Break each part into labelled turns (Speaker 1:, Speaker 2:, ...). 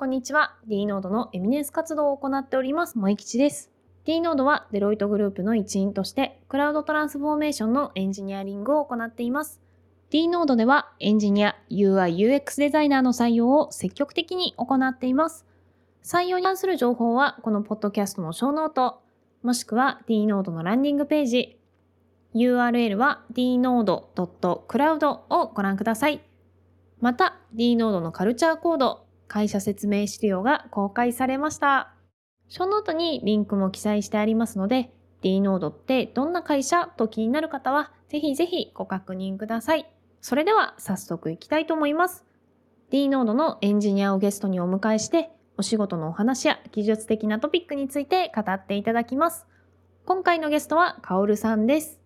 Speaker 1: こんにちは。D ノードのエミネンス活動を行っております、萌吉です。D ノードはデロイトグループの一員として、クラウドトランスフォーメーションのエンジニアリングを行っています。D ノードではエンジニア、UI、UX デザイナーの採用を積極的に行っています。採用に関する情報は、このポッドキャストのショーノート、もしくは D ノードのランディングページ、URL は dnode.cloud をご覧ください。また、D ノードのカルチャーコード、会社説明資料が公開されました。ショーノートにリンクも記載してありますので、D ノードってどんな会社と気になる方は、ぜひぜひご確認ください。それでは早速いきたいと思います。D ノードのエンジニアをゲストにお迎えして、お仕事のお話や技術的なトピックについて語っていただきます。今回のゲストはカオルさんです。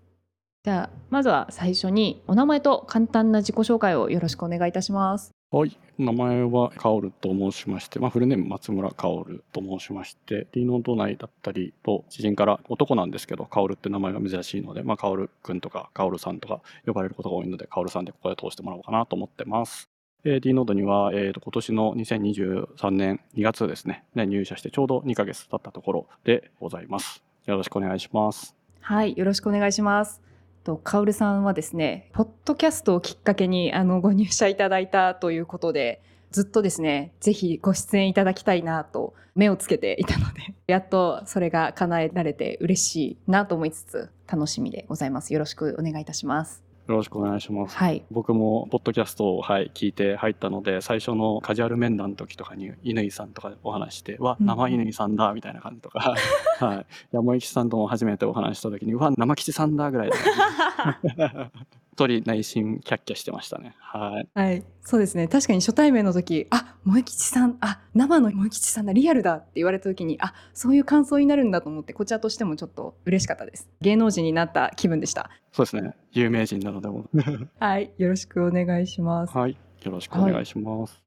Speaker 1: じゃあまずは最初にお名前と簡単な自己紹介をよろしくお願いいたします。
Speaker 2: はい、名前はカオルと申しまして、まあ、フルネーム松村カオルと申しまして、リーノード内だったりと、知人から男なんですけど、カオルって名前が珍しいので、まあ、カオルくんとかカオルさんとか呼ばれることが多いので、カオルさんでここで通してもらおうかなと思ってます。えー、D ノードには、えー、と今年の2023年2月ですね、ね、入社してちょうど2ヶ月経ったところでございます。よろしくお願いします。
Speaker 1: はい、よろしくお願いします。とカオルさんはですねポッドキャストをきっかけにあのご入社いただいたということでずっとですねぜひご出演いただきたいなと目をつけていたので やっとそれが叶えられて嬉しいなと思いつつ楽しみでございます。よろしくお願いいたします。
Speaker 2: よろしくお願いします。
Speaker 1: はい。
Speaker 2: 僕もポッドキャストを、はい、聞いて入ったので、最初のカジュアル面談の時とかに乾さんとかお話して、わ、生乾さんだみたいな感じとか、はい。山吉さんとも初めてお話した時に、わ、生吉さんだぐらいで。鳥内心キャッキャしてましたね。はい。
Speaker 1: はい。そうですね。確かに初対面の時、あ、萌吉さん、あ、生の萌吉さんだ、リアルだって言われた時に、あ、そういう感想になるんだと思って、こちらとしてもちょっと嬉しかったです。芸能人になった気分でした。
Speaker 2: そうですね。有名人なのでも。
Speaker 1: はい。よろしくお願いします。
Speaker 2: はい。よろしくお願いします。はい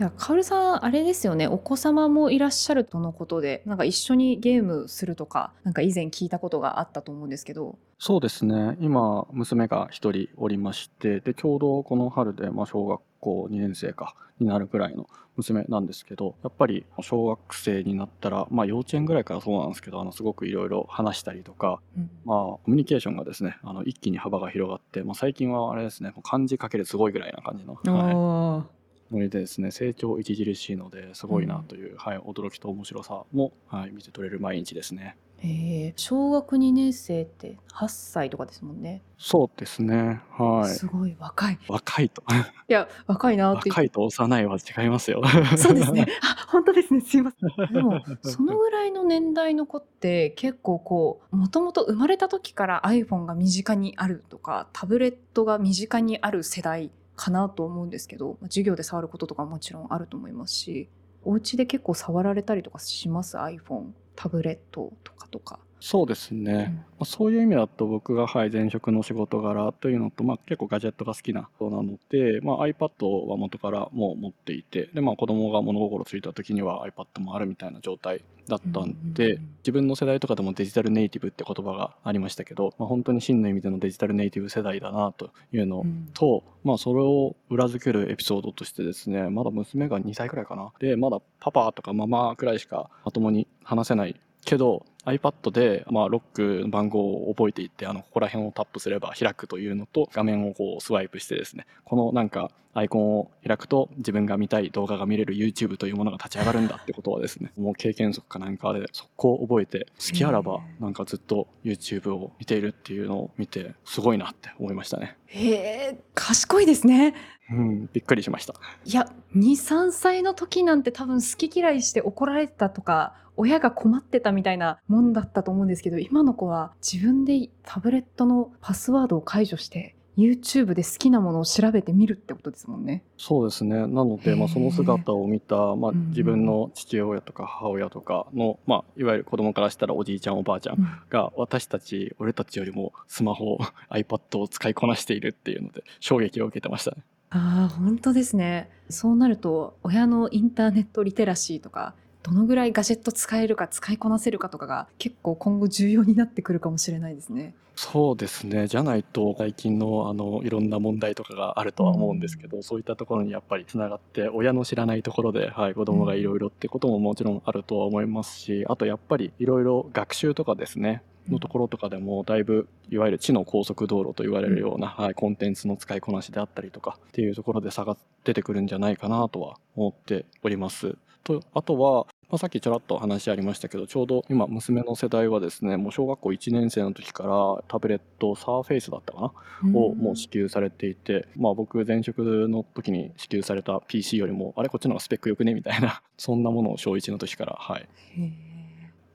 Speaker 1: では、カオルさん、あれですよね、お子様もいらっしゃるとのことで、なんか一緒にゲームするとか、なんか以前聞いたことがあったと思うんですけど。
Speaker 2: そうですね。今、娘が一人おりまして、で、ちょうどこの春で、まあ、小学校2年生か、になるくらいの娘なんですけど、やっぱり小学生になったら、まあ幼稚園ぐらいからそうなんですけど、あの、すごくいろいろ話したりとか、うん、まあ、コミュニケーションがですね、あの、一気に幅が広がって、まあ最近はあれですね、漢字かけるすごいぐらいな感じの。はいのでですね成長著しいのですごいなという、うん、はい、驚きと面白さも、はい、見て取れる毎日ですね。
Speaker 1: え小学2年生って8歳とかですもんね。
Speaker 2: そうですね。はい。
Speaker 1: すごい若い。
Speaker 2: 若いと。
Speaker 1: いや、若いなって。
Speaker 2: 若いと幼いは違いますよ。
Speaker 1: そうですね。あ、本当ですね。すいません。でも、そのぐらいの年代の子って結構こう、もともと生まれた時から iPhone が身近にあるとか、タブレットが身近にある世代かなと思うんですけど授業で触ることとかもちろんあると思いますしお家で結構触られたりとかします？iPhone タブレットとかとか。
Speaker 2: そうですね、うん、そういう意味だと僕が、はい、前職の仕事柄というのと、まあ、結構ガジェットが好きな人なので、まあ、iPad は元からもう持っていてで、まあ、子供が物心ついた時には iPad もあるみたいな状態だったんで、自分の世代とかでもデジタルネイティブって言葉がありましたけど、まあ、本当に真の意味でのデジタルネイティブ世代だなというのと、うん、まあ、それを裏付けるエピソードとしてですねまだ娘が2歳くらいかな。でまだパパとかママくらいしかまともに話せないけど iPad で、まあ、ロックの番号を覚えていってあのここら辺をタップすれば開くというのと画面をこうスワイプしてですねこのなんかアイコンを開くと自分が見たい動画が見れる YouTube というものが立ち上がるんだってことはですねもう経験則かなんかで速攻覚えて好きあらばなんかずっと YouTube を見ているっていうのを見てすごいなって思いましたね。
Speaker 1: へえ賢いですね。
Speaker 2: うん、びっくりしました。
Speaker 1: いや、2、3歳の時なんて多分好き嫌いして怒られたとか、親が困ってたみたいなもんだったと思うんですけど、今の子は自分でタブレットのパスワードを解除して、YouTube で好きなものを調べてみるってことですもんね。
Speaker 2: そうですね。なので、まあ、その姿を見た、まあ、自分の父親とか母親とかの、まあ、いわゆる子供からしたらおじいちゃんおばあちゃんが、私たち、俺たちよりもスマホ、iPad を使いこなしているっていうので、衝撃を受けてましたね。
Speaker 1: ああ、本当ですね。そうなると、親のインターネットリテラシーとか、どのぐらいガジェット使えるか使いこなせるかとかが結構今後重要になってくるかもしれないですね。
Speaker 2: そうですね。じゃないと最近のあのいろんな問題とかがあるとは思うんですけど、そういったところにやっぱりつながって親の知らないところで、はい、子供がいろいろってことももちろんあるとは思いますし、あとやっぱりいろいろ学習とかですね。のところとかでもだいぶいわゆる知の高速道路と言われるような、はい、コンテンツの使いこなしであったりとかっていうところで差が出てくるんじゃないかなとは思っております。とあとは、まあ、さっきちょらっと話ありましたけどちょうど今娘の世代はですねもう小学校1年生の時からタブレットサーフェイスだったかな、をもう支給されていて、まあ、僕前職の時に支給された PC よりもあれこっちの方がスペックよくね？みたいな そんなものを小1の時からはい。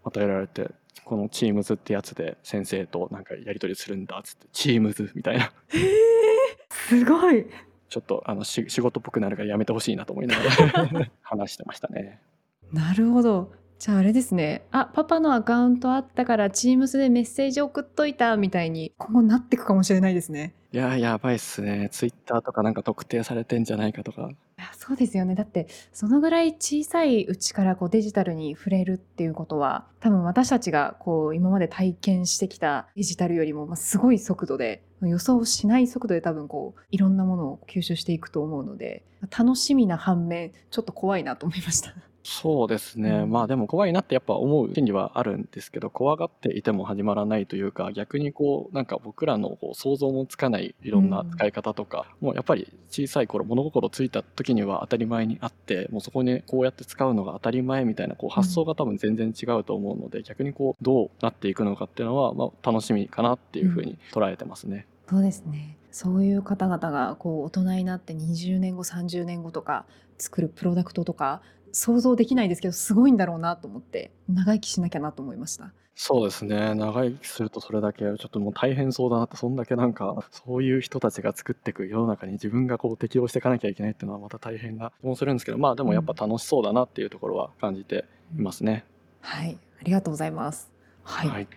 Speaker 2: 与えられてこの Teams ってやつで先生となんかやり取りするんだっつって Teams みたいな。
Speaker 1: へえ。すごい
Speaker 2: ちょっとあの仕事っぽくなるからやめてほしいなと思いながら 話してましたね。
Speaker 1: なるほど。じゃああれですね。あ、パパのアカウントあったから Teams でメッセージ送っといたみたいに今後なっていくかもしれないですね。
Speaker 2: いややばいっすね。ツイッターとかなんか特定されてんじゃないかとか。
Speaker 1: いやそうですよね。だってそのぐらい小さいうちからこうデジタルに触れるっていうことは多分私たちがこう今まで体験してきたデジタルよりもますごい速度で予想しない速度で多分こういろんなものを吸収していくと思うので楽しみな反面ちょっと怖いなと思いました。
Speaker 2: そうですね。うん、まあでも怖いなってやっぱ思う心理はあるんですけど、怖がっていても始まらないというか、逆にこう、なんか僕らのこう想像もつかないいろんな使い方とか、うん、もうやっぱり小さい頃物心ついた時には当たり前にあって、もうそこにこうやって使うのが当たり前みたいなこう発想が多分全然違うと思うので、うん、逆にこう、どうなっていくのかっていうのは、まあ楽しみかなっていうふうに捉えてますね。
Speaker 1: そうですね。そういう方々がこう大人になって20年後30年後とか作るプロダクトとか想像できないですけどすごいんだろうなと思って長生きしなきゃなと思いました。
Speaker 2: そうですね。長生きするとそれだけちょっともう大変そうだなってそんだけなんかそういう人たちが作っていく世の中に自分がこう適応していかなきゃいけないっていうのはまた大変な気もするんですけどまあでもやっぱ楽しそうだなっていうところは感じていますね、
Speaker 1: うん、はい。ありがとうございます。はい、はい。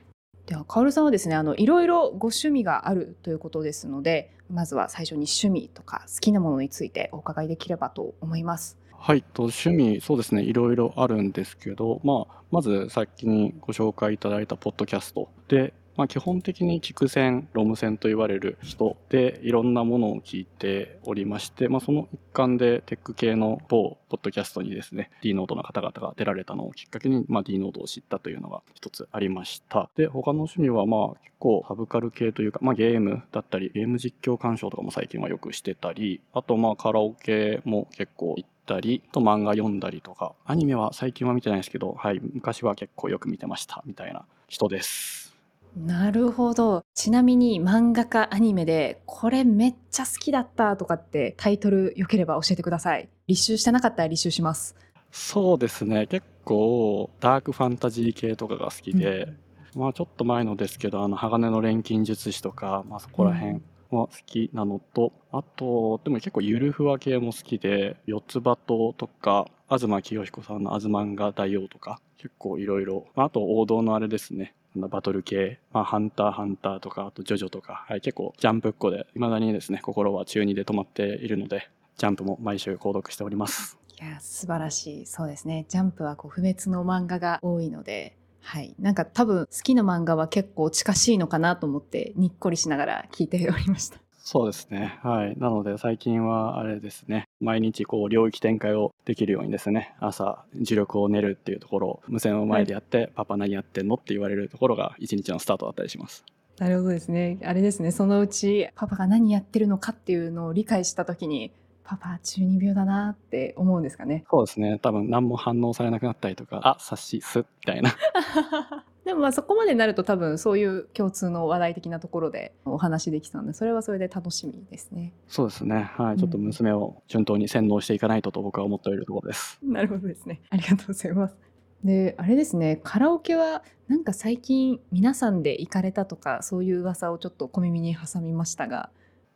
Speaker 1: ではカオルさんはですねあのいろいろご趣味があるということですのでまずは最初に趣味とか好きなものについてお伺いできればと思います。
Speaker 2: はい、と趣味、そうですね、いろいろあるんですけど、まあ、まず先にご紹介いただいたポッドキャストで、まあ、基本的に聞線、ロム線と言われる人でいろんなものを聞いておりまして、まあ、その一環でテック系の某ポッドキャストにですね、D ノードの方々が出られたのをきっかけに、まあ、D ノードを知ったというのが一つありました。で、他の趣味はまあ結構サブカル系というか、まあ、ゲームだったり、ゲーム実況鑑賞とかも最近はよくしてたり、あとまあカラオケも結構行ってたり、と漫画読んだりとか、アニメは最近は見てないですけど、はい、昔は結構よく見てましたみたいな人です。
Speaker 1: なるほど。ちなみに漫画かアニメで、これめっちゃ好きだったとかってタイトル良ければ教えてください。履修してなかったら履修します。
Speaker 2: そうですね。結構ダークファンタジー系とかが好きで、うん、まあちょっと前のですけど、あの鋼の錬金術師とか、まあそこら辺は好きなのと、あと、でも結構ゆるふわ系も好きで、四つ葉ととか、東清彦さんの「あずまんが大王」とか結構いろいろあと王道のあれですねバトル系、まあ、ハンターハンターとか、あとジョジョとか、はい、結構ジャンプっ子で、未だにですね、心は中2で止まっているので、ジャンプも毎週購読しております。
Speaker 1: いや、素晴らしい。そうですね。ジャンプはこう不滅の漫画が多いので、はい。なんか多分好きな漫画は結構近しいのかなと思ってにっこりしながら聞いておりました。
Speaker 2: そうですね。はい。なので最近はあれですね。毎日こう領域展開をできるようにですね。朝、呪力を練るっていうところを無線を前でやって、はい、パパ何やってんのって言われるところが一日のスタートだったりします。
Speaker 1: なるほどですね。あれですね。そのうちパパが何やってるのかっていうのを理解したときに、パパ中二病だなって思うんですかね。
Speaker 2: そうですね。多分何も反応されなくなったりとか、あ、察しすみたいな。
Speaker 1: でもまあそこまでなると多分そういう共通の話題的なところでお話できたのでそれはそれで楽しみですね。
Speaker 2: そうですね。はい、ちょっと娘を順当に洗脳していかないとと僕は思っているところです。
Speaker 1: なるほどですね。ありがとうございます。であれですねカラオケはなんか最近皆さんで行かれたとかそういう噂をちょっと小耳に挟みましたが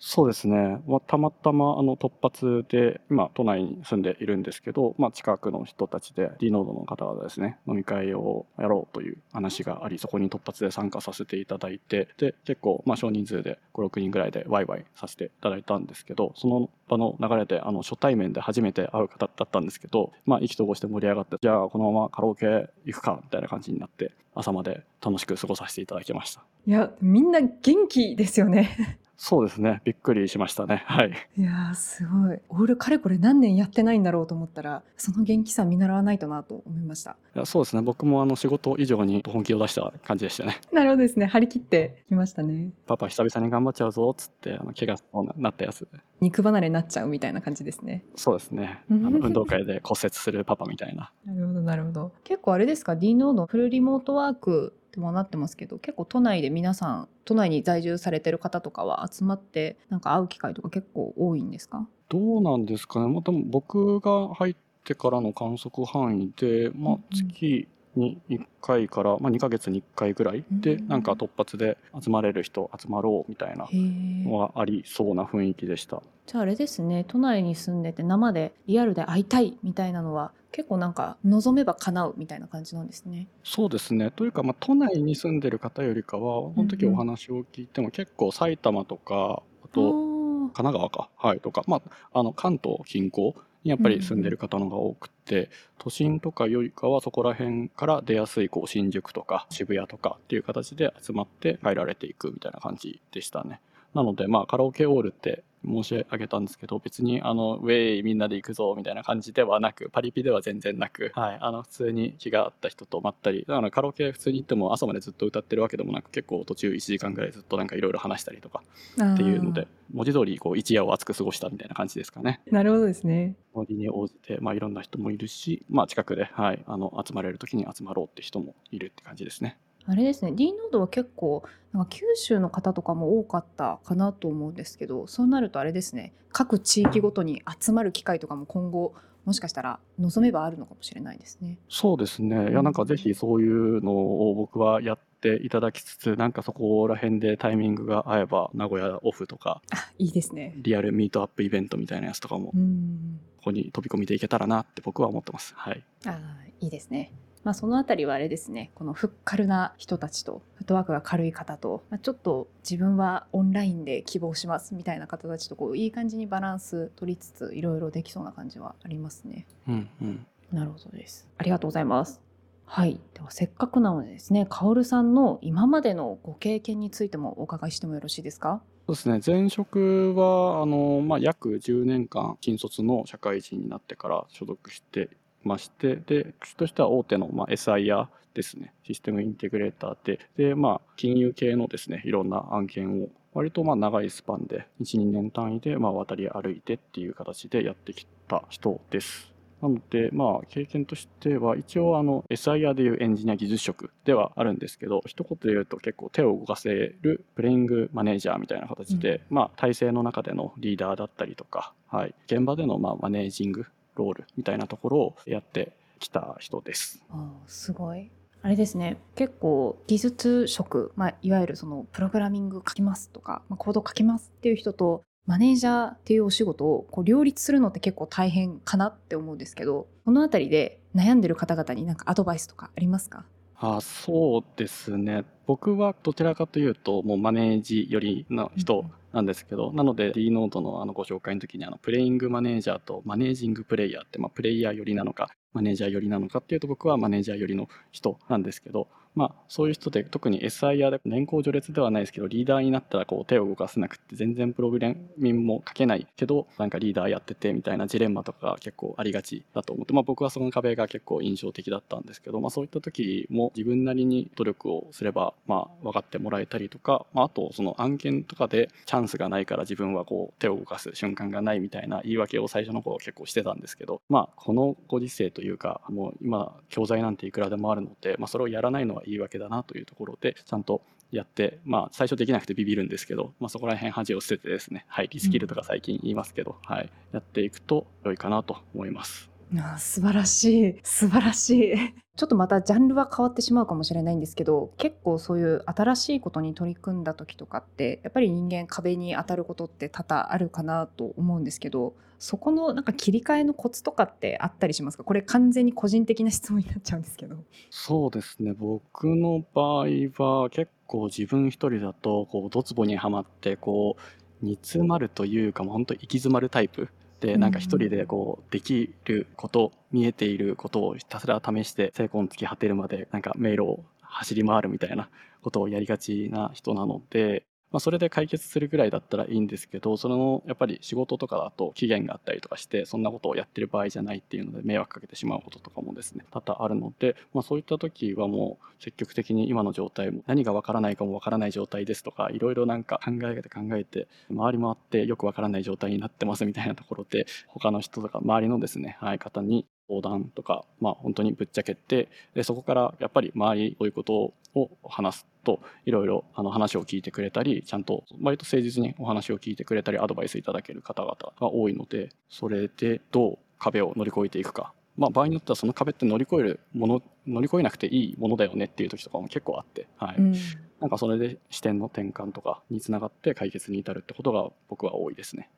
Speaker 2: そうですね、まあ、たまたまあの突発で今都内に住んでいるんですけど、まあ、近くの人たちで D ノードの方々ですね飲み会をやろうという話がありそこに突発で参加させていただいてで結構まあ少人数で56人ぐらいでワイワイさせていただいたんですけどその場の流れであの初対面で初めて会う方だったんですけど、まあ、意気投合して盛り上がってじゃあこのままカラオケ行くかみたいな感じになって朝まで楽しく過ごさせていただきました。
Speaker 1: いやみんな元気ですよね。
Speaker 2: そうですね。びっくりしましたね。はい。
Speaker 1: いやーすごい。オールかれこれ何年やってないんだろうと思ったらその元気さ見習わないとなと思いました。
Speaker 2: いやそうですね。僕もあの仕事以上に本気を出した感じでしたね。
Speaker 1: なるほどですね。張り切ってきましたね。
Speaker 2: パパ久々に頑張っちゃうぞっつってあの怪我しそうになったやつ
Speaker 1: 肉離れになっちゃうみたいな感じですね。
Speaker 2: そうですね。あの運動会で骨折するパパみたいな。
Speaker 1: なるほどなるほど。結構あれですか？D ノードフルリモートワークでもなってますけど結構都内で皆さん都内に在住されてる方とかは集まってなんか会う機会とか結構多いんですか？
Speaker 2: どうなんですかね、まあ、多分僕が入ってからの観測範囲で、まあ、月に1回から、まあ、2ヶ月に1回ぐらいで、
Speaker 1: うん。
Speaker 2: なんか突発で集まれる人集まろうみたいなのがありそうな雰囲気でした。
Speaker 3: じゃああれですね。都内に住んでて生でリアルで会いたいみたいなのは結構なんか望めば叶うみたいな感じなんですね。
Speaker 2: そうですね。というか、まあ、都内に住んでる方よりかはその時お話を聞いても結構埼玉とかあと
Speaker 3: と
Speaker 2: 神奈川か、はい、とか、まあ、あの関東近郊にやっぱり住んでる方のが多くて、都心とかよりかはそこら辺から出やすいこう新宿とか渋谷とかっていう形で集まって帰られていくみたいな感じでしたね。なので、まあ、カラオケオールって申し上げたんですけど別にあのウェイみんなで行くぞみたいな感じではなくパリピでは全然なく、はい、あの普通に気が合った人とまったりだからカラオケ普通に行っても朝までずっと歌ってるわけでもなく結構途中1時間ぐらいずっとなんかいろいろ話したりとかっていうので文字通りこう一夜を熱く過ごしたみたいな感じですかね。
Speaker 1: なるほどですね
Speaker 2: ノリに応じて、まあ、いろんな人もいるし、まあ、近くで、はい、あの集まれる時に集まろうって人もいるって感じですね。
Speaker 3: あれですね D ノードは結構なんか九州の方とかも多かったかなと思うんですけどそうなるとあれですね各地域ごとに集まる機会とかも今後もしかしたら望めばあるのかもしれないですね。
Speaker 2: そうですね。いや、なんかぜひそういうのを僕はやっていただきつつ、なんかそこら辺でタイミングが合えば、名古屋オフとか、
Speaker 1: あいいですね
Speaker 2: リアルミートアップイベントみたいなやつとかも、こ
Speaker 1: うん
Speaker 2: こに飛び込みでいけたらなって僕は思ってます。はい。
Speaker 1: あーいいですね。まあ、そのあたりはあれですねこのフッカルな人たちとフットワークが軽い方と、まあ、ちょっと自分はオンラインで希望しますみたいな方たちとこういい感じにバランス取りつついろいろできそうな感じはありますね。
Speaker 2: うんうん。
Speaker 3: なるほどです。ありがとうございます。はい、ではせっかくなのでですね、カオルさんの今までのご経験についてもお伺いしてもよろしいですか？
Speaker 2: そうですね。前職は、あの、まあ、約10年間、新卒の社会人になってから所属してまして、で、職種としては大手の、まあ、SIR ですね。システムインテグレーターで、で、まあ、金融系のですね、いろんな案件を、割とまあ長いスパンで、1、2年単位で、まあ、渡り歩いてっていう形でやってきた人です。なので、まあ、経験としては、一応、あの、SIR でいうエンジニア技術職ではあるんですけど、一言で言うと結構手を動かせるプレイングマネージャーみたいな形で、まあ、体制の中でのリーダーだったりとか、はい、現場でのまあマネージングロールみたいなところをやってきた人です。
Speaker 3: すごい。あれですね、結構技術職、まあ、いわゆるそのプログラミング書きますとか、まあ、コード書きますっていう人と、マネージャーっていうお仕事をこう両立するのって結構大変かなって思うんですけど、このあたりで悩んでる方々になんかアドバイスとかありますか？
Speaker 2: あそうですね僕はどちらかというともうマネージ寄りの人なんですけど、なので D ノートのあのご紹介の時にあのプレイングマネージャーとマネージングプレイヤーって、まあ、プレイヤー寄りなのかマネージャー寄りなのかっていうと僕はマネージャー寄りの人なんですけど、まあ、そういう人で特に SIer で年功序列ではないですけどリーダーになったらこう手を動かせなくて全然プログラミングも書けないけどなんかリーダーやっててみたいなジレンマとかが結構ありがちだと思って、まあ、僕はその壁が結構印象的だったんですけど、まあ、そういった時も自分なりに努力をすれば、まあ、分かってもらえたりとか、まあ、あとその案件とかでチャンスがないから自分はこう手を動かす瞬間がないみたいな言い訳を最初の頃結構してたんですけど、まあ、このご時世というかもう今教材なんていくらでもあるので、まあ、それをやらないのは言い訳だなというところでちゃんとやって、まあ、最初できなくてビビるんですけど、まあ、そこら辺恥を捨ててですね、はい、リスキルとか最近言いますけど、はい、やっていくと良いかなと思います。
Speaker 1: あ素晴らしい素晴らしい ちょっとまたジャンルは変わってしまうかもしれないんですけど結構そういう新しいことに取り組んだ時とかってやっぱり人間壁に当たることって多々あるかなと思うんですけどそこのなんか切り替えのコツとかってあったりしますか？これ完全に個人的な質問になっちゃうんですけど。
Speaker 2: そうですね。僕の場合は結構自分一人だとこうドツボにはまってこう煮詰まるというかもう本当行き詰まるタイプなんか一人でこうできること見えていることをひたすら試して成功につき果てるまでなんか迷路を走り回るみたいなことをやりがちな人なのでまあ、それで解決するぐらいだったらいいんですけどそのやっぱり仕事とかだと期限があったりとかしてそんなことをやってる場合じゃないっていうので迷惑かけてしまうこととかもですね多々あるので、まあ、そういった時はもう積極的に今の状態も何がわからないかもわからない状態ですとかいろいろなんか考えて考えて回り回ってよくわからない状態になってますみたいなところで他の人とか周りのですね、はい、方に相談とか、まあ、本当にぶっちゃけてでそこからやっぱり周りどういうことを話すといろいろあの話を聞いてくれたりちゃんと割と誠実にお話を聞いてくれたりアドバイスいただける方々が多いのでそれでどう壁を乗り越えていくか。まあ、場合によってはその壁って乗り越えるもの乗り越えなくていいものだよねっていう時とかも結構あって、はい、うん、なんかそれで視点の転換とかにつながって解決に至るってことが僕は多いですね。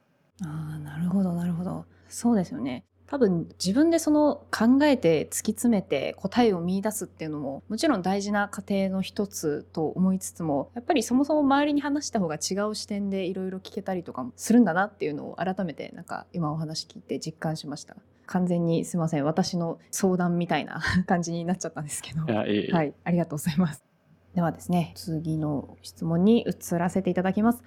Speaker 1: ああなるほどなるほどそうですよね多分自分でその考えて突き詰めて答えを見出すっていうのももちろん大事な過程の一つと思いつつもやっぱりそもそも周りに話した方が違う視点でいろいろ聞けたりとかもするんだなっていうのを改めてなんか今お話聞いて実感しました。完全にすいません。私の相談みたいな感じになっちゃったんですけど。
Speaker 2: はい。
Speaker 1: ありがとうございます。ではですね次の質問に移らせていただきます。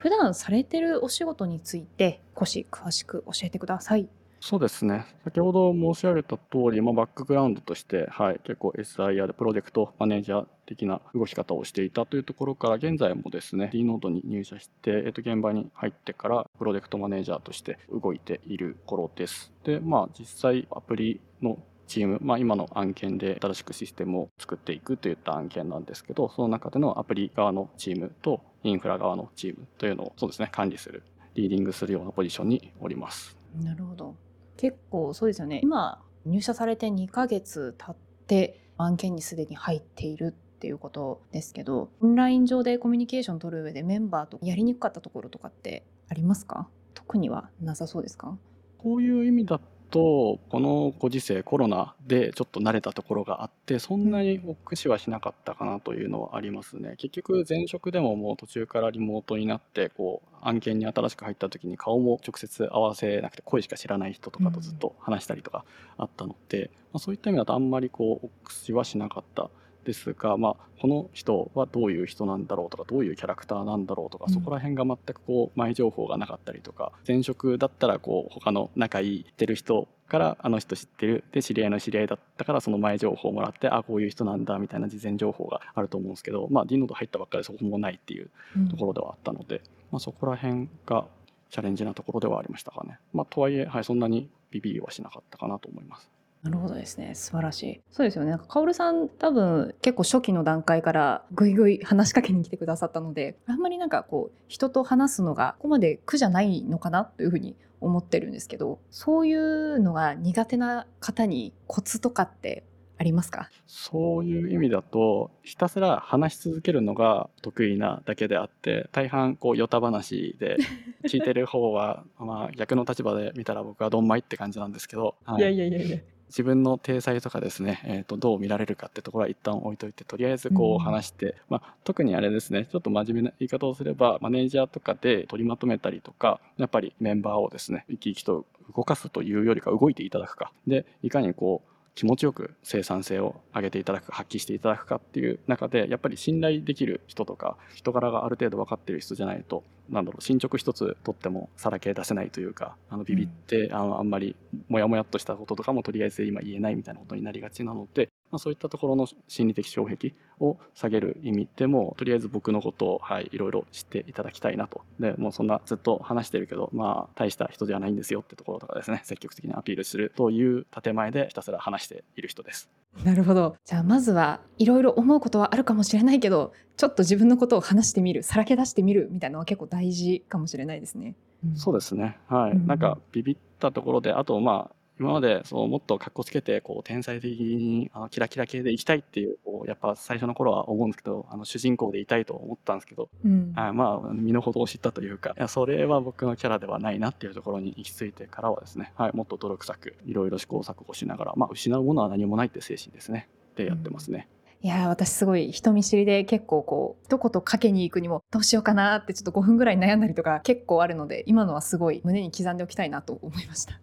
Speaker 1: 普段されてるお仕事について少し詳しく教えてください
Speaker 2: そうですね。先ほど申し上げた通り、まあ、バックグラウンドとして、はい、結構 SIR でプロジェクトマネージャー的な動き方をしていたというところから、現在もですね、D ノードに入社して、えっと、現場に入ってから、プロジェクトマネージャーとして動いている頃です。で、まあ、実際アプリのチーム、まあ、今の案件で新しくシステムを作っていくといった案件なんですけど、その中でのアプリ側のチームとインフラ側のチームというのをそうですね、管理する、リーディングするようなポジションにおります。
Speaker 1: なるほど。結構そうですよね。今入社されて2ヶ月経って案件にすでに入っているっていうことですけどオンライン上でコミュニケーション取る上でメンバーとやりにくかったところとかってありますか？特にはなさそうですか？
Speaker 2: こういう意味だとこのご時世コロナでちょっと慣れたところがあってそんなに酷使はしなかったかなというのはありますね。結局前職でももう途中からリモートになってこう案件に新しく入った時に顔も直接合わせなくて声しか知らない人とかとずっと話したりとかあったので、まあ、そういった意味だとあんまりこう酷使はしなかったですが、まあ、この人はどういう人なんだろうとかどういうキャラクターなんだろうとか、そこら辺が全くこう前情報がなかったりとか前職だったらこう他の仲いいってる人からあの人知ってるで知り合いの知り合いだったからその前情報をもらってあこういう人なんだみたいな事前情報があると思うんですけど、まあ、D ノード入ったばっかりでそこもないっていうところではあったので、うん、まあ、そこら辺がチャレンジなところではありましたかね。まあ、とはいえ、はい、そんなにビビりはしなかったかなと思います。
Speaker 1: なるほどですね。素晴らしい。そうですよね。なんか薫さん多分結構初期の段階からぐいぐい話しかけに来てくださったのであんまりなんかこう人と話すのがここまで苦じゃないのかなというふうに思ってるんですけどそういうのが苦手な方にコツとかってありますか？
Speaker 2: そういう意味だとひたすら話し続けるのが得意なだけであって大半こうヨタ話で聞いてる方は まあ逆の立場で見たら僕はどんまいって感じなんですけど、
Speaker 1: はい、いやいやいやいや
Speaker 2: 自分の体裁とかですね、えー、とどう見られるかってところは一旦置いといてとりあえずこう話して、うん、まあ、特にあれですねちょっと真面目な言い方をすればマネージャーとかで取りまとめたりとかやっぱりメンバーをですね生き生きと動かすというよりか動いていただくか。でいかにこう気持ちよく生産性を上げていただく発揮していただくかっていう中でやっぱり信頼できる人とか人柄がある程度分かってる人じゃないとなんだろう進捗一つとってもさらけ出せないというかあのビビって、うん、あのあんまりモヤモヤっとしたこととかもとりあえず今言えないみたいなことになりがちなのでまあ、そういったところの心理的障壁を下げる意味でもとりあえず僕のことを、はい、いろいろ知っていただきたいなと。でもうそんなずっと話してるけどまあ大した人ではないんですよってところとかですね積極的にアピールするという建前でひたすら話している人です。
Speaker 1: なるほど。じゃあまずはいろいろ思うことはあるかもしれないけどちょっと自分のことを話してみるさらけ出してみるみたいなのは結構大事かもしれないですね。
Speaker 2: うん、そうですね。はい、うん、なんかビビったところであとまあ今までそうもっとかっこつけてこう天才的にあのキラキラ系でいきたいっていうこうやっぱ最初の頃は思うんですけどあの主人公でいたいと思ったんですけど、
Speaker 1: うん
Speaker 2: あまあ身の程を知ったというかいやそれは僕のキャラではないなっていうところに行き着いてからはですね、はい、もっと努力作いろいろ試行錯誤しながら、まあ、失うものは何もないって精神ですねでやってますね。
Speaker 1: いやー私すごい人見知りで結構こう一言かけに行くにもどうしようかなってちょっと5分ぐらい悩んだりとか結構あるので今のはすごい胸に刻んでおきたいなと思いました。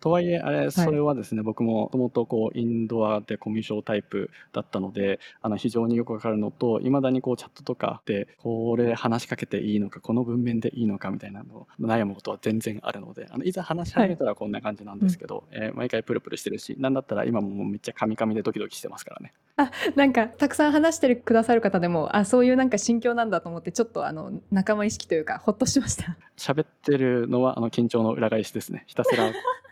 Speaker 2: とはいえ、あれ、それはですね、僕もともとこう、インドアでコミュ障タイプだったので、あの、非常によくわかるのと、未だにこう、チャットとかで、これ話しかけていいのか、この文面でいいのかみたいなのを悩むことは全然あるので、あの、いざ話し始めたらこんな感じなんですけど、えー毎回プルプルしてるし、なんだったら今ももうめっちゃカミカミでドキドキしてますからね。
Speaker 1: なんかたくさん話してくださる方でもあそういうなんか心境なんだと思ってちょっとあの仲間意識というかほっとしました。
Speaker 2: 喋ってるのは、あの、緊張の裏返しですね。ひたすら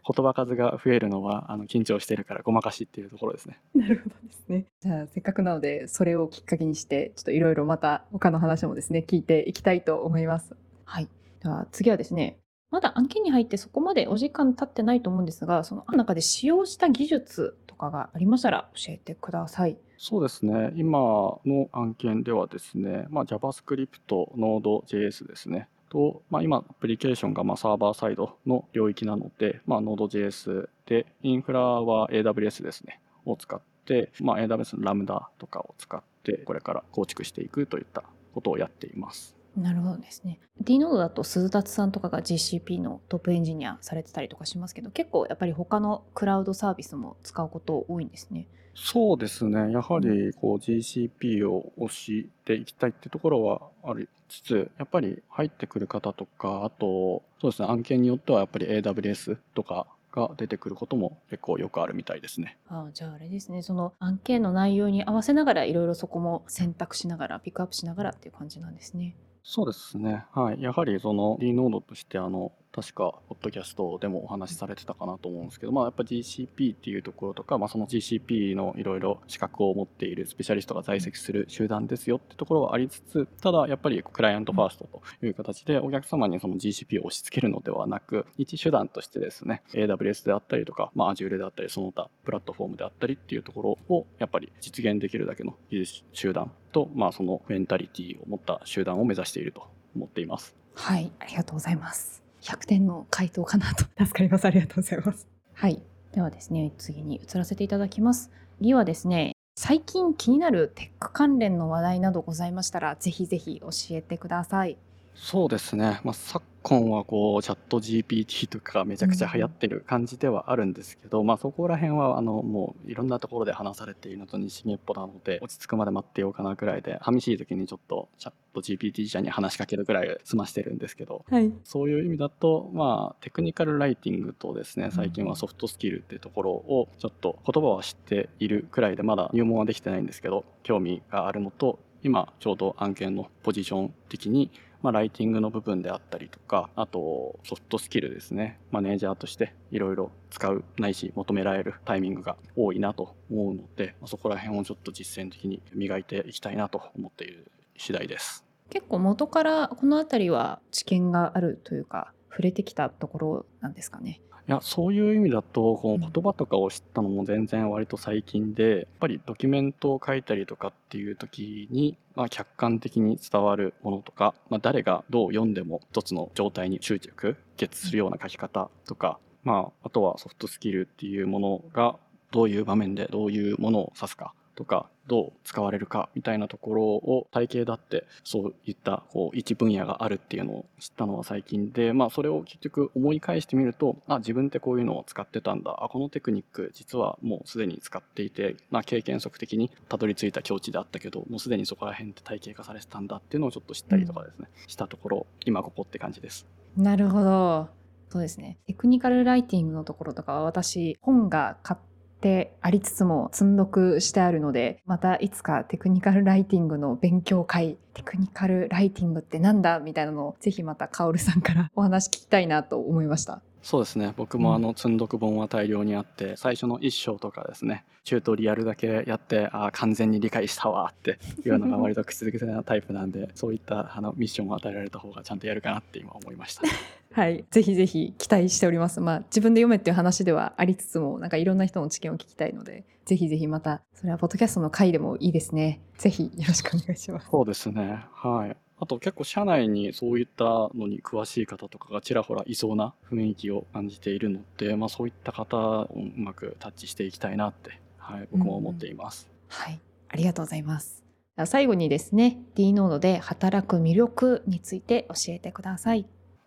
Speaker 2: 言葉数が増えるのは、あの、緊張してるからごまかしっていうところですね。
Speaker 1: なるほどですね。じゃあせっかくなのでそれをきっかけにしてちょっといろいろまた他の話もですね聞いていきたいと思います。はい。では次はですねまだ案件に入ってそこまでお時間経ってないと思うんですがその中で使用した技術とかがありましたら教えてください。
Speaker 2: そうですね。今の案件ではですね、まあ、JavaScript、Node.js ですね。と、まあ、今、アプリケーションがまあサーバーサイドの領域なので、まあ、Node.js で、インフラは AWS ですね、を使って、まあ、AWS のラムダとかを使って、これから構築していくといったことをやっています。
Speaker 3: なるほどですね。D ノードだと鈴達さんとかが GCP のトップエンジニアされてたりとかしますけど結構やっぱり他のクラウドサービスも使うこと多いんですね。
Speaker 2: そうですね。やはりこう GCP を推していきたいってところはありつつ、やっぱり入ってくる方とか、あと、そうですね、案件によってはやっぱり AWS とかが出てくることも結構よくあるみたいですね。
Speaker 3: ああじゃああれですねその案件の内容に合わせながらいろいろそこも選択しながらピックアップしながらっていう感じなんですね。
Speaker 2: そうですね。はい。やはりその D ノードとしてあの、確か、ポッドキャストでもお話しされてたかなと思うんですけど、まあやっぱ GCP っていうところとか、まあその GCP のいろいろ資格を持っているスペシャリストが在籍する集団ですよってところはありつつ、ただやっぱりクライアントファーストという形でお客様にその GCP を押し付けるのではなく、一手段としてですね、AWS であったりとか、まあ Azure であったり、その他プラットフォームであったりっていうところをやっぱり実現できるだけの技術集団と、まあそのメンタリティを持った集団を目指していると思っています。
Speaker 1: はい、ありがとうございます。100点の回答かなと 助かります。ありがとうございます。
Speaker 3: はい。ではですね、次に移らせていただきます。次はですね、最近気になるテック関連の話題などございましたら、ぜひぜひ教えてください。
Speaker 2: そうですね、まあ、昨今はこうチャット GPT とかがめちゃくちゃ流行ってる感じではあるんですけど、まあ、そこら辺はあのもういろんなところで話されているのと西日っぽなので落ち着くまで待ってようかなぐらいで寂しい時にちょっとチャット GPT ちゃんに話しかけるぐらい済ましてるんですけど
Speaker 1: はい。
Speaker 2: そういう意味だと、まあ、テクニカルライティングとですね、最近はソフトスキルっていうところを、ちょっと言葉は知っているくらいで、まだ入門はできてないんですけど、興味があるのと、今、ちょうど案件のポジション的に、まあ、ライティングの部分であったりとか、あと、ソフトスキルですね。マネージャーとしていろいろ使う、ないし求められるタイミングが多いなと思うので、まそこら辺をちょっと実践的に磨いていきたいなと思っている次第です。
Speaker 3: 結構元からこの辺りは知見があるというか、触れてきたところなんですかね。
Speaker 2: いや、そういう意味だと、こ
Speaker 1: うん。
Speaker 2: の言葉とかを知ったのも全然割と最近で、やっぱりドキュメントを書いたりとかっていう時に、まあ、客観的に伝わるものとか、まあ、誰がどう読んでも一つの状態に集着、結するような書き方とか、まあ、あとはソフトスキルっていうものがどういう場面でどういうものを指すかとか、どう使われるかみたいなところを体系だってそういったこう一分野があるっていうのを知ったのは最近で、まあそれを結局思い返してみると、あ、自分ってこういうのを使ってたんだ。あ、このテクニック実はもうすでに使っていて、まあ経験則的にたどり着いた境地であったけど、もうすでにそこら辺って体系化されてたんだっていうのをちょっと知ったりとかですね、したところ、今ここって感じです。
Speaker 1: なるほど。そうですね。テクニカルライティングのところとかは私、本が買っでありつつも積んどくしてあるので、またいつかテクニカルライティングの勉強会、テクニカルライティングってなんだみたいなのをぜひまたカオルさんからお話聞きたいなと思いました。
Speaker 2: そうですね僕もあの積んどく本は大量にあって最初の1章とかですねチュートリアルだけやってああ完全に理解したわっていうのが割と口づけなタイプなんでそういったあのミッションを与えられた方がちゃんとやるかなって今思いました。
Speaker 1: はい、ぜひぜひ期待しております。まあ自分で読めっていう話ではありつつも、なんかいろんな人の知見を聞きたいので、ぜひぜひまたそれはポッドキャストの回でもいいですね。ぜひよろしくお願いします。
Speaker 2: そうですねはいあと結構社内にそういったのに詳しい方とかがちらほらいそうな雰囲気を感じているので、まあ、そういった方をうまくタッチしていきたいなって、はい、僕も思っています。
Speaker 1: はい、ありがとうございます。最後にですね、D ノードで働く魅力について教えてください。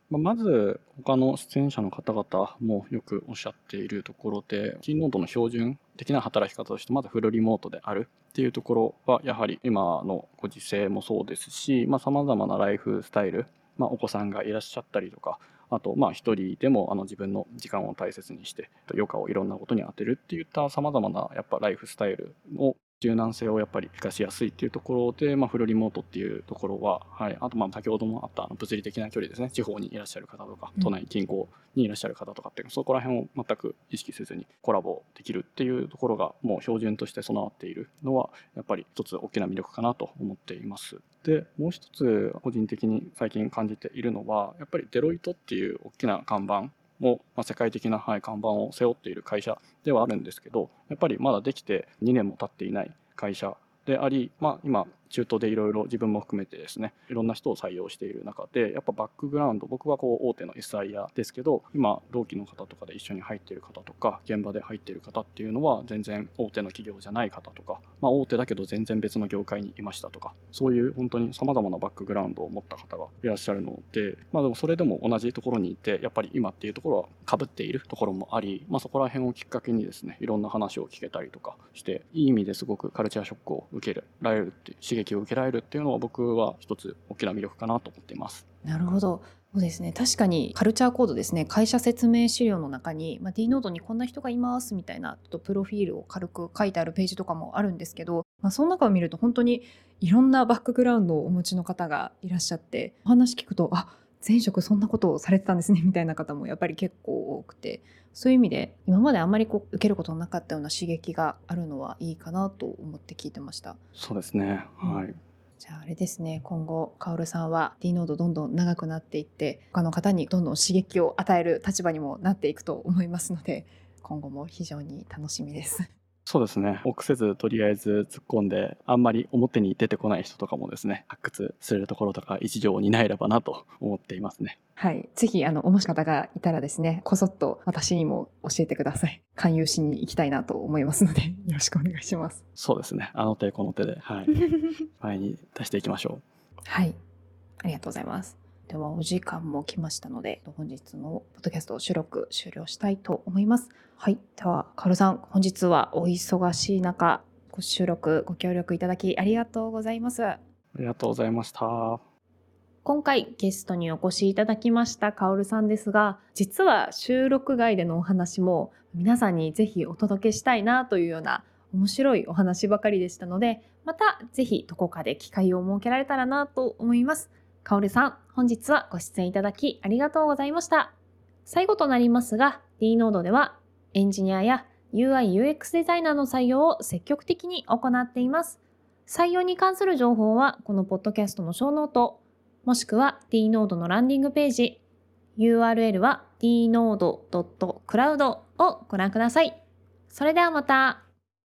Speaker 2: まあまず他の出演者の方々もよくおっしゃっているところで T ノードの標準的な働き方としてまずフルリモートであるっていうところはやはり今のご時世もそうですしさまざ、まなライフスタイル、まあ、お子さんがいらっしゃったりとかあとまあ一人でもあの自分の時間を大切にして余暇をいろんなことに充てるっていったさまざまなやっぱライフスタイルを柔軟性をやっぱり活かしやすいっていうところで、まあ、フルリモートっていうところは、はい、あとまあ先ほどもあったあの物理的な距離ですね。地方にいらっしゃる方とか
Speaker 1: うん。
Speaker 2: 都内近郊にいらっしゃる方とかっていうそこら辺を全く意識せずにコラボできるっていうところがもう標準として備わっているのはやっぱり一つ大きな魅力かなと思っています。でもう一つ個人的に最近感じているのはやっぱりデロイトっていう大きな看板を、まあ、世界的な、はい、看板を背負っている会社ではあるんですけどやっぱりまだできて2年も経っていない会社であり、まあ、今中東でいろいろ自分も含めてですねいろんな人を採用している中でやっぱバックグラウンド僕はこう大手の SIR ですけど今同期の方とかで一緒に入ってる方とか現場で入ってる方っていうのは全然大手の企業じゃない方とか、まあ、大手だけど全然別の業界にいましたとかそういう本当にさまざまなバックグラウンドを持った方がいらっしゃるので、まあ、でもそれでも同じところにいてやっぱり今っていうところはかぶっているところもあり、まあ、そこら辺をきっかけにですねいろんな話を聞けたりとかしていい意味ですごくカルチャーショックを受けられるっていう刺激を受けられるっていうのは僕は一つ大きな魅力かなと思っています。
Speaker 1: なるほど。そうですね確かにカルチャーコードですね会社説明資料の中に、まあ、D ノードにこんな人がいますみたいなちょっとプロフィールを軽く書いてあるページとかもあるんですけど、まあ、その中を見ると本当にいろんなバックグラウンドをお持ちの方がいらっしゃってお話聞くとあ前職そんなことをされてたんですねみたいな方もやっぱり結構多くてそういう意味で今まであんまりこう受けることのなかったような刺激があるのはいいかなと思って聞いてました。
Speaker 2: そうですね。はい。
Speaker 1: じゃああれですね今後カオルさんは D ノードどんどん長くなっていって他の方にどんどん刺激を与える立場にもなっていくと思いますので今後も非常に楽しみです。
Speaker 2: そうですね。臆せずとりあえず突っ込んで、あんまり表に出てこない人とかもですね、発掘するところとか一助を担えればなと思っていますね。
Speaker 1: はい、ぜひあのおもし方がいたらですねこそっと私にも教えてください。勧誘しに行きたいなと思いますので よろしくお願いします。
Speaker 2: そうですね。あの手この手で、はい。前に出していきましょう。
Speaker 1: はい、ありがとうございます。ではお時間も来ましたので本日のポッドキャスト収録終了したいと思います。はい、ではカオルさん本日はお忙しい中ご収録ご協力いただきありがとうございます。
Speaker 2: ありがとうございました。
Speaker 3: 今回ゲストにお越しいただきましたカオルさんですが実は収録外でのお話も皆さんにぜひお届けしたいなというような面白いお話ばかりでしたのでまたぜひどこかで機会を設けられたらなと思いますカオルさん本日はご出演いただきありがとうございました最後となりますが D ノードではエンジニアや UI/UX デザイナーの採用を積極的に行っています採用に関する情報はこのポッドキャストのショーノートもしくは D ノードのランディングページ URL は dnode.cloud をご覧ください。それではまた。